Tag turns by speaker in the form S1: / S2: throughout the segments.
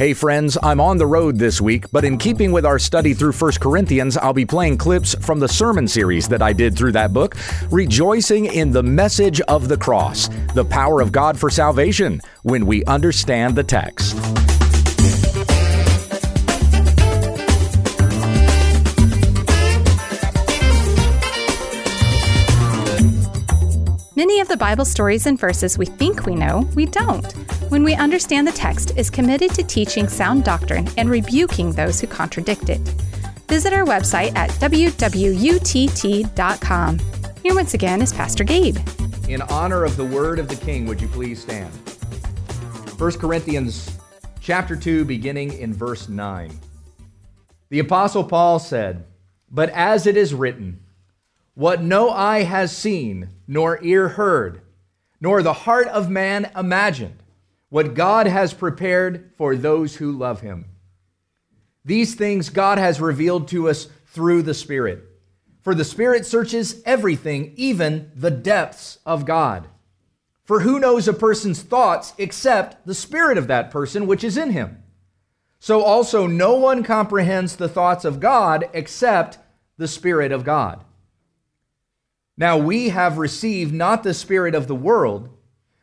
S1: Hey friends, I'm on the road this week, but in keeping with our study through 1 Corinthians, I'll be playing clips from the sermon series that I did through that book, rejoicing in the message of the cross, the power of God for salvation when we understand the text.
S2: Many of the Bible stories and verses we think we know, we don't. When we understand the text is committed to teaching sound doctrine and rebuking those who contradict it. Visit our website at www.utt.com. Here once again is Pastor Gabe.
S1: In honor of the word of the king, would you please stand? 1 Corinthians chapter 2 beginning in verse 9. The apostle Paul said, "But as it is written, what no eye has seen, nor ear heard, nor the heart of man imagined, what God has prepared for those who love him. These things God has revealed to us through the Spirit. For the Spirit searches everything, even the depths of God. For who knows a person's thoughts except the Spirit of that person which is in him? So also no one comprehends the thoughts of God except the Spirit of God. Now we have received not the Spirit of the world,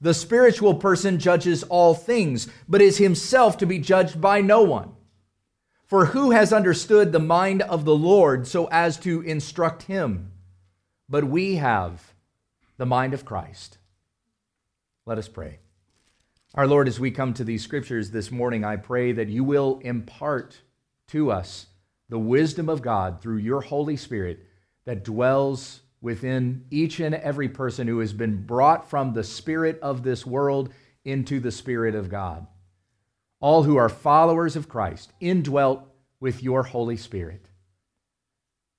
S1: The spiritual person judges all things, but is himself to be judged by no one. For who has understood the mind of the Lord so as to instruct him? But we have the mind of Christ. Let us pray. Our Lord, as we come to these scriptures this morning, I pray that you will impart to us the wisdom of God through your Holy Spirit that dwells within each and every person who has been brought from the spirit of this world into the spirit of God. All who are followers of Christ, indwelt with your Holy Spirit.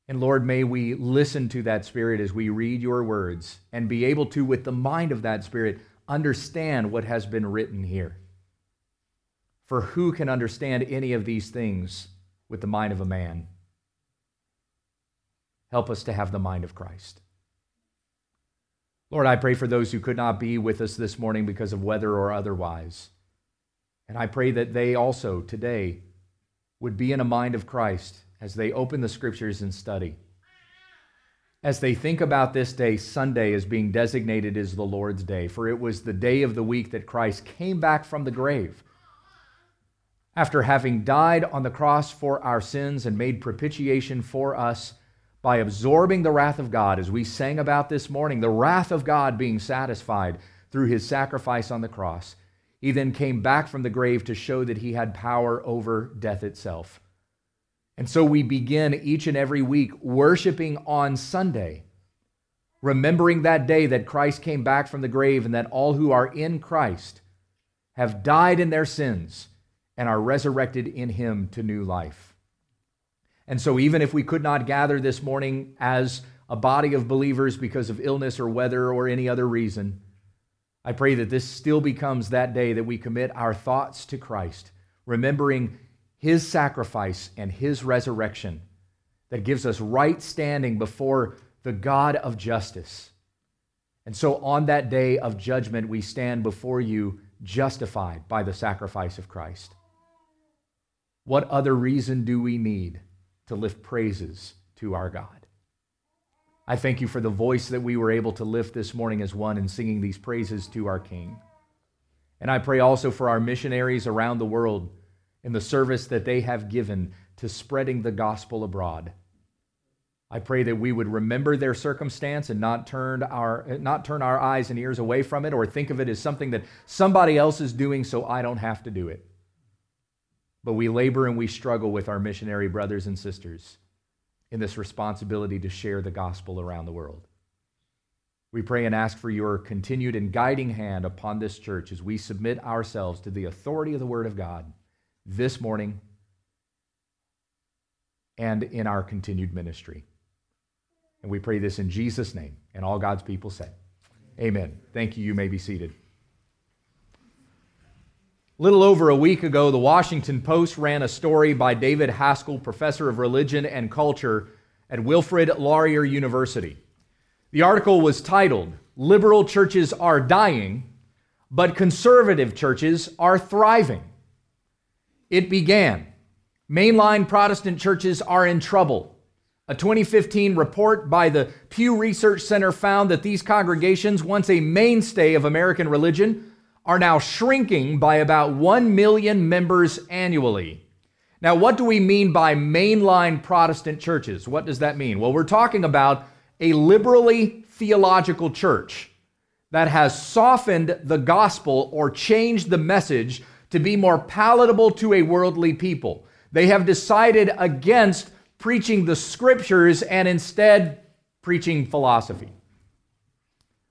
S1: And Lord, may we listen to that Spirit as we read your words and be able to, with the mind of that Spirit, understand what has been written here. For who can understand any of these things with the mind of a man? Help us to have the mind of Christ. Lord, I pray for those who could not be with us this morning because of weather or otherwise. And I pray that they also today would be in a mind of Christ as they open the scriptures and study. As they think about this day, Sunday, as being designated as the Lord's day, for it was the day of the week that Christ came back from the grave. After having died on the cross for our sins and made propitiation for us, by absorbing the wrath of God, as we sang about this morning, the wrath of God being satisfied through his sacrifice on the cross. He then came back from the grave to show that he had power over death itself. And so we begin each and every week worshiping on Sunday, remembering that day that Christ came back from the grave and that all who are in Christ have died in their sins and are resurrected in him to new life. And so, even if we could not gather this morning as a body of believers because of illness or weather or any other reason, I pray that this still becomes that day that we commit our thoughts to Christ, remembering his sacrifice and his resurrection that gives us right standing before the God of justice. And so, on that day of judgment, we stand before you justified by the sacrifice of Christ. What other reason do we need? To lift praises to our God. I thank you for the voice that we were able to lift this morning as one in singing these praises to our King. And I pray also for our missionaries around the world in the service that they have given to spreading the gospel abroad. I pray that we would remember their circumstance and not turn our, not turn our eyes and ears away from it or think of it as something that somebody else is doing so I don't have to do it. But we labor and we struggle with our missionary brothers and sisters in this responsibility to share the gospel around the world. We pray and ask for your continued and guiding hand upon this church as we submit ourselves to the authority of the Word of God this morning and in our continued ministry. And we pray this in Jesus' name. And all God's people say, Amen. Thank you. You may be seated. Little over a week ago, the Washington Post ran a story by David Haskell, professor of religion and culture at Wilfrid Laurier University. The article was titled, Liberal Churches Are Dying, but Conservative Churches Are Thriving. It began Mainline Protestant churches are in trouble. A 2015 report by the Pew Research Center found that these congregations, once a mainstay of American religion, are now shrinking by about 1 million members annually. Now, what do we mean by mainline Protestant churches? What does that mean? Well, we're talking about a liberally theological church that has softened the gospel or changed the message to be more palatable to a worldly people. They have decided against preaching the scriptures and instead preaching philosophy.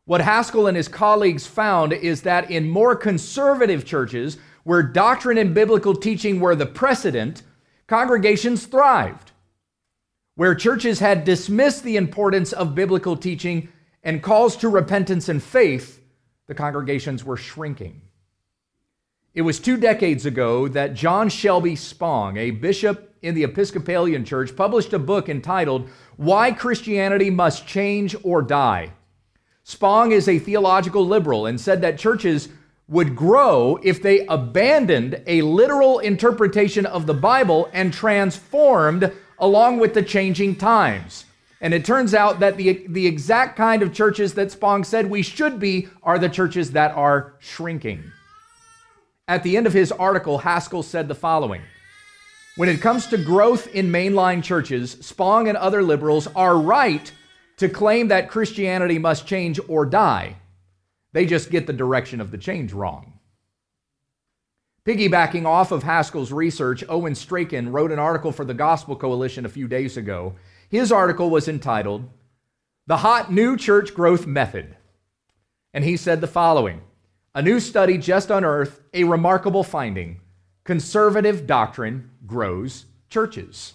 S1: What Haskell and his colleagues found is that in more conservative churches, where doctrine and biblical teaching were the precedent, congregations thrived. Where churches had dismissed the importance of biblical teaching and calls to repentance and faith, the congregations were shrinking. It was two decades ago that John Shelby Spong, a bishop in the Episcopalian Church published a book entitled Why Christianity Must Change or Die. Spong is a theological liberal and said that churches would grow if they abandoned a literal interpretation of the Bible and transformed along with the changing times. And it turns out that the, the exact kind of churches that Spong said we should be are the churches that are shrinking. At the end of his article, Haskell said the following when it comes to growth in mainline churches, Spong and other liberals are right to claim that Christianity must change or die. They just get the direction of the change wrong. Piggybacking off of Haskell's research, Owen Strachan wrote an article for the Gospel Coalition a few days ago. His article was entitled, The Hot New Church Growth Method. And he said the following A new study just unearthed a remarkable finding conservative doctrine grows churches.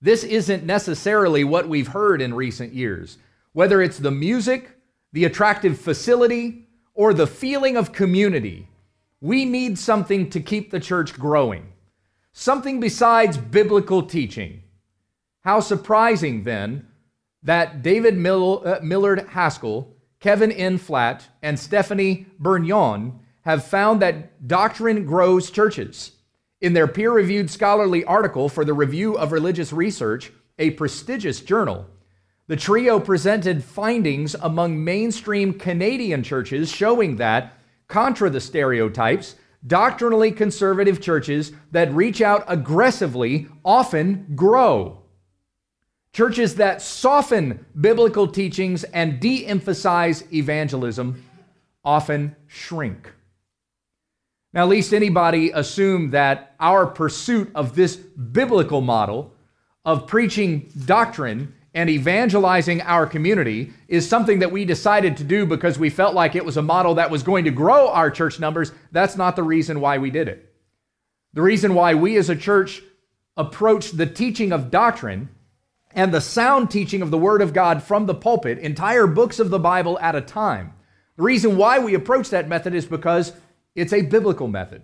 S1: This isn't necessarily what we've heard in recent years. Whether it's the music, the attractive facility, or the feeling of community, we need something to keep the church growing. Something besides biblical teaching. How surprising, then, that David uh, Millard Haskell, Kevin N. Flatt, and Stephanie Burgoyne have found that doctrine grows churches. In their peer reviewed scholarly article for the Review of Religious Research, a prestigious journal, the trio presented findings among mainstream Canadian churches showing that, contra the stereotypes, doctrinally conservative churches that reach out aggressively often grow. Churches that soften biblical teachings and de emphasize evangelism often shrink. Now, at least anybody assume that our pursuit of this biblical model of preaching doctrine and evangelizing our community is something that we decided to do because we felt like it was a model that was going to grow our church numbers. That's not the reason why we did it. The reason why we as a church approached the teaching of doctrine and the sound teaching of the Word of God from the pulpit, entire books of the Bible at a time. The reason why we approach that method is because it's a biblical method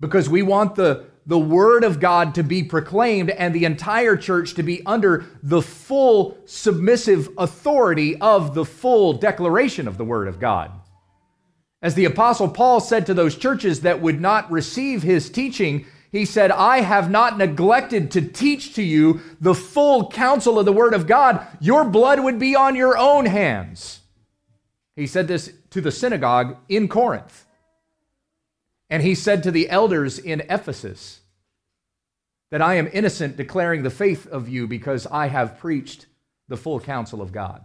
S1: because we want the, the Word of God to be proclaimed and the entire church to be under the full submissive authority of the full declaration of the Word of God. As the Apostle Paul said to those churches that would not receive his teaching, he said, I have not neglected to teach to you the full counsel of the Word of God. Your blood would be on your own hands. He said this to the synagogue in Corinth. And he said to the elders in Ephesus that I am innocent, declaring the faith of you because I have preached the full counsel of God.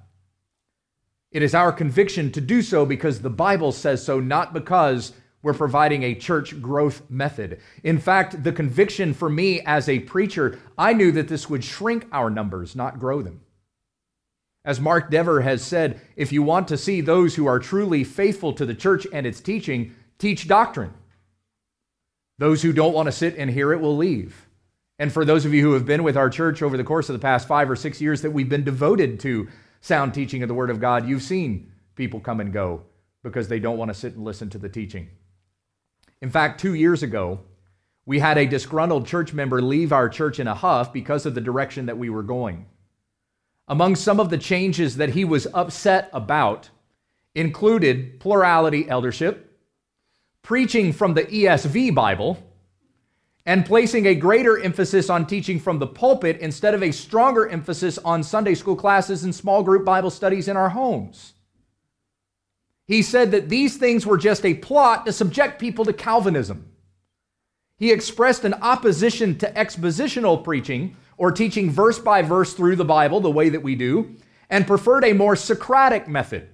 S1: It is our conviction to do so because the Bible says so, not because we're providing a church growth method. In fact, the conviction for me as a preacher, I knew that this would shrink our numbers, not grow them. As Mark Dever has said, if you want to see those who are truly faithful to the church and its teaching, teach doctrine. Those who don't want to sit and hear it will leave. And for those of you who have been with our church over the course of the past five or six years that we've been devoted to sound teaching of the Word of God, you've seen people come and go because they don't want to sit and listen to the teaching. In fact, two years ago, we had a disgruntled church member leave our church in a huff because of the direction that we were going. Among some of the changes that he was upset about included plurality eldership, preaching from the ESV Bible, and placing a greater emphasis on teaching from the pulpit instead of a stronger emphasis on Sunday school classes and small group Bible studies in our homes. He said that these things were just a plot to subject people to Calvinism. He expressed an opposition to expositional preaching or teaching verse by verse through the Bible the way that we do, and preferred a more Socratic method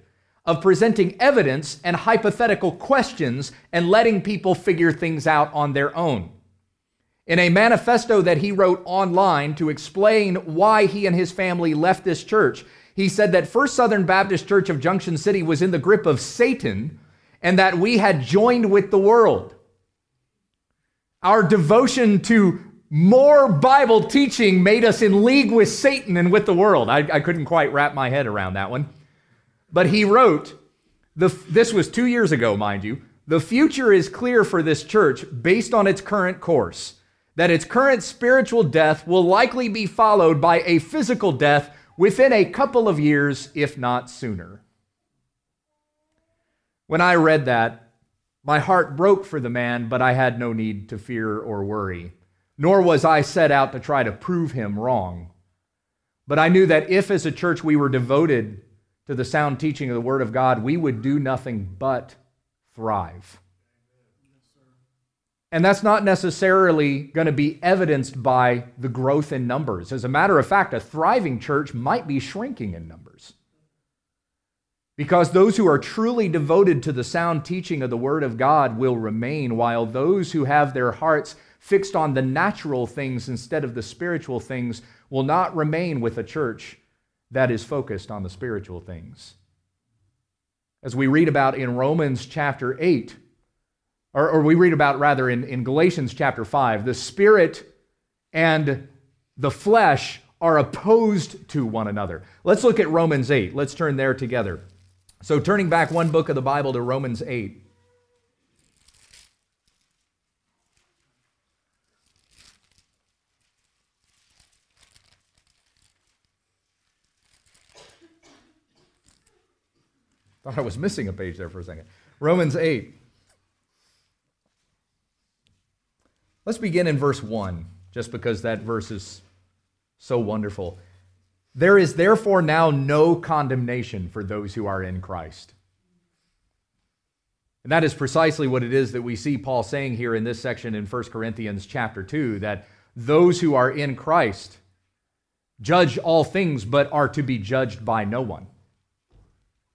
S1: of presenting evidence and hypothetical questions and letting people figure things out on their own. In a manifesto that he wrote online to explain why he and his family left this church, he said that First Southern Baptist Church of Junction City was in the grip of Satan and that we had joined with the world. Our devotion to more Bible teaching made us in league with Satan and with the world. I, I couldn't quite wrap my head around that one. But he wrote, the, this was two years ago, mind you. The future is clear for this church based on its current course, that its current spiritual death will likely be followed by a physical death within a couple of years, if not sooner. When I read that, my heart broke for the man, but I had no need to fear or worry. Nor was I set out to try to prove him wrong. But I knew that if, as a church, we were devoted to the sound teaching of the Word of God, we would do nothing but thrive. And that's not necessarily going to be evidenced by the growth in numbers. As a matter of fact, a thriving church might be shrinking in numbers. Because those who are truly devoted to the sound teaching of the Word of God will remain, while those who have their hearts fixed on the natural things instead of the spiritual things will not remain with a church that is focused on the spiritual things. As we read about in Romans chapter 8, or, or we read about rather in, in Galatians chapter 5, the spirit and the flesh are opposed to one another. Let's look at Romans 8. Let's turn there together. So, turning back one book of the Bible to Romans 8. Thought I was missing a page there for a second. Romans 8. Let's begin in verse 1, just because that verse is so wonderful. There is therefore now no condemnation for those who are in Christ. And that is precisely what it is that we see Paul saying here in this section in 1 Corinthians chapter 2 that those who are in Christ judge all things but are to be judged by no one.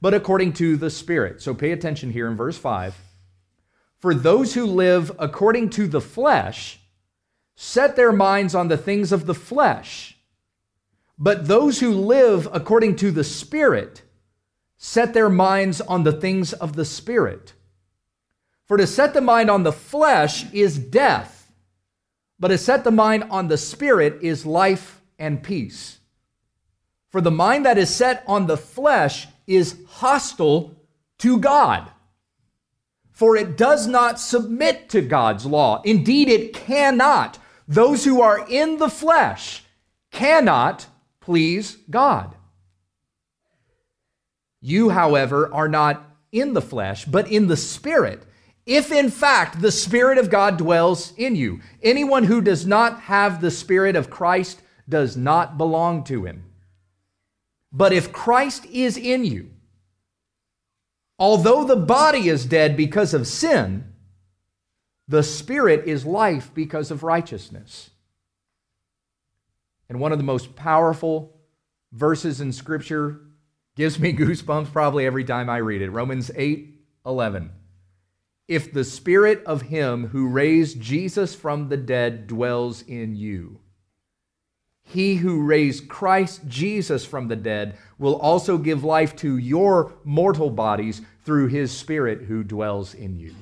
S1: but according to the Spirit. So pay attention here in verse 5. For those who live according to the flesh set their minds on the things of the flesh, but those who live according to the Spirit set their minds on the things of the Spirit. For to set the mind on the flesh is death, but to set the mind on the Spirit is life and peace. For the mind that is set on the flesh is hostile to God. For it does not submit to God's law. Indeed, it cannot. Those who are in the flesh cannot please God. You, however, are not in the flesh, but in the Spirit. If in fact the Spirit of God dwells in you, anyone who does not have the Spirit of Christ does not belong to him. But if Christ is in you, although the body is dead because of sin, the spirit is life because of righteousness. and one of the most powerful verses in Scripture gives me goosebumps probably every time I read it. Romans 8 11. If the spirit of him who raised Jesus from the dead dwells in you, he who raised Christ Jesus from the dead will also give life to your mortal bodies through his Spirit who dwells in you.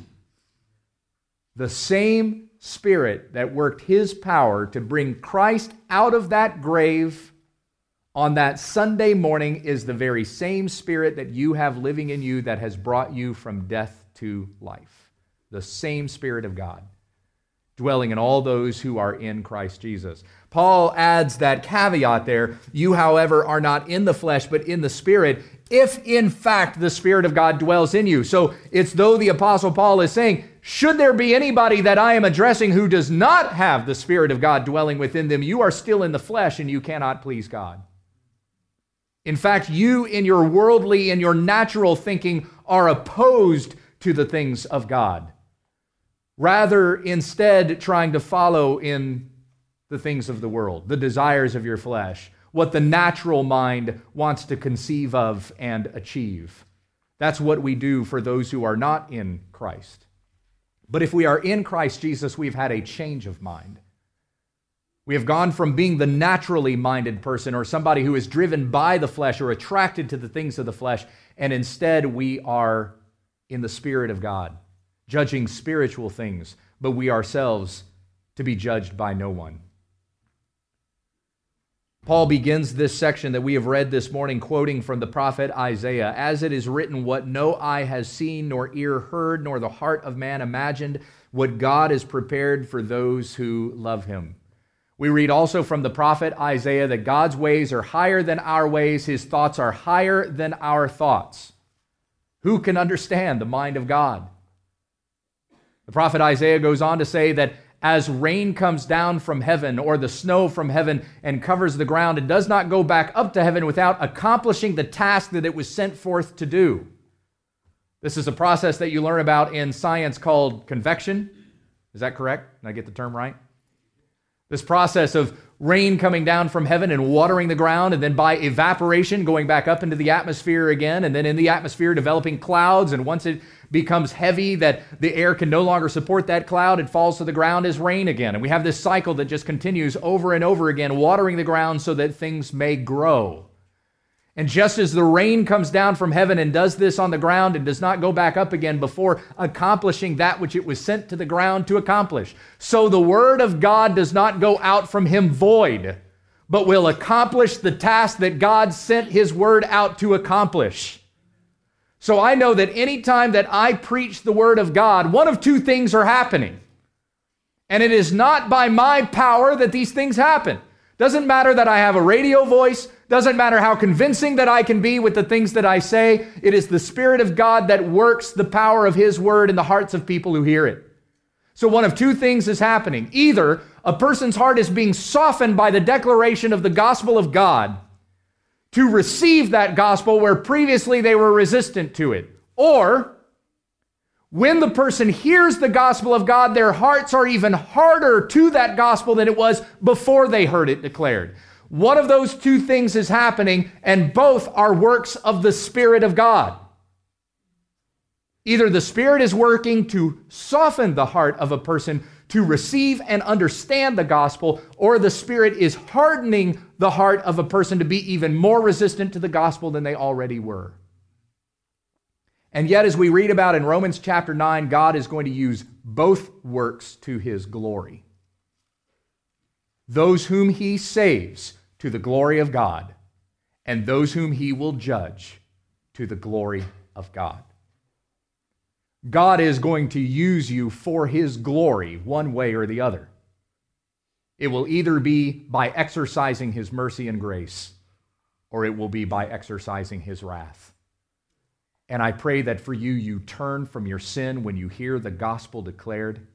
S1: The same Spirit that worked his power to bring Christ out of that grave on that Sunday morning is the very same Spirit that you have living in you that has brought you from death to life. The same Spirit of God dwelling in all those who are in Christ Jesus. Paul adds that caveat there you, however, are not in the flesh, but in the Spirit, if in fact the Spirit of God dwells in you. So it's though the Apostle Paul is saying, should there be anybody that I am addressing who does not have the Spirit of God dwelling within them, you are still in the flesh and you cannot please God. In fact, you in your worldly and your natural thinking are opposed to the things of God rather instead trying to follow in the things of the world, the desires of your flesh, what the natural mind wants to conceive of and achieve. That's what we do for those who are not in Christ. But if we are in Christ Jesus, we've had a change of mind. We have gone from being the naturally minded person or somebody who is driven by the flesh or attracted to the things of the flesh, and instead we are in the Spirit of God judging spiritual things, but we ourselves to be judged by no one. Paul begins this section that we have read this morning, quoting from the prophet Isaiah As it is written, what no eye has seen, nor ear heard, nor the heart of man imagined, what God has prepared for those who love him. We read also from the prophet Isaiah that God's ways are higher than our ways, his thoughts are higher than our thoughts. Who can understand the mind of God? The prophet Isaiah goes on to say that as rain comes down from heaven or the snow from heaven and covers the ground, it does not go back up to heaven without accomplishing the task that it was sent forth to do. This is a process that you learn about in science called convection. Is that correct? Did I get the term right? This process of rain coming down from heaven and watering the ground, and then by evaporation going back up into the atmosphere again, and then in the atmosphere developing clouds. And once it becomes heavy that the air can no longer support that cloud, it falls to the ground as rain again. And we have this cycle that just continues over and over again, watering the ground so that things may grow. And just as the rain comes down from heaven and does this on the ground and does not go back up again before accomplishing that which it was sent to the ground to accomplish, so the word of God does not go out from him void, but will accomplish the task that God sent his word out to accomplish. So I know that anytime that I preach the word of God, one of two things are happening. And it is not by my power that these things happen. Doesn't matter that I have a radio voice, doesn't matter how convincing that I can be with the things that I say. It is the Spirit of God that works the power of His word in the hearts of people who hear it. So, one of two things is happening. Either a person's heart is being softened by the declaration of the gospel of God to receive that gospel where previously they were resistant to it, or when the person hears the gospel of God, their hearts are even harder to that gospel than it was before they heard it declared. One of those two things is happening, and both are works of the Spirit of God. Either the Spirit is working to soften the heart of a person to receive and understand the gospel, or the Spirit is hardening the heart of a person to be even more resistant to the gospel than they already were. And yet, as we read about in Romans chapter 9, God is going to use both works to his glory. Those whom he saves to the glory of God, and those whom he will judge to the glory of God. God is going to use you for his glory one way or the other. It will either be by exercising his mercy and grace, or it will be by exercising his wrath. And I pray that for you, you turn from your sin when you hear the gospel declared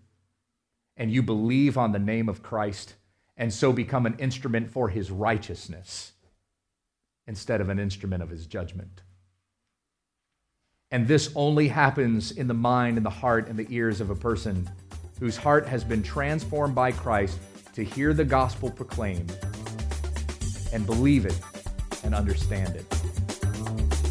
S1: and you believe on the name of Christ and so become an instrument for his righteousness instead of an instrument of his judgment. And this only happens in the mind and the heart and the ears of a person whose heart has been transformed by Christ to hear the gospel proclaimed and believe it and understand it.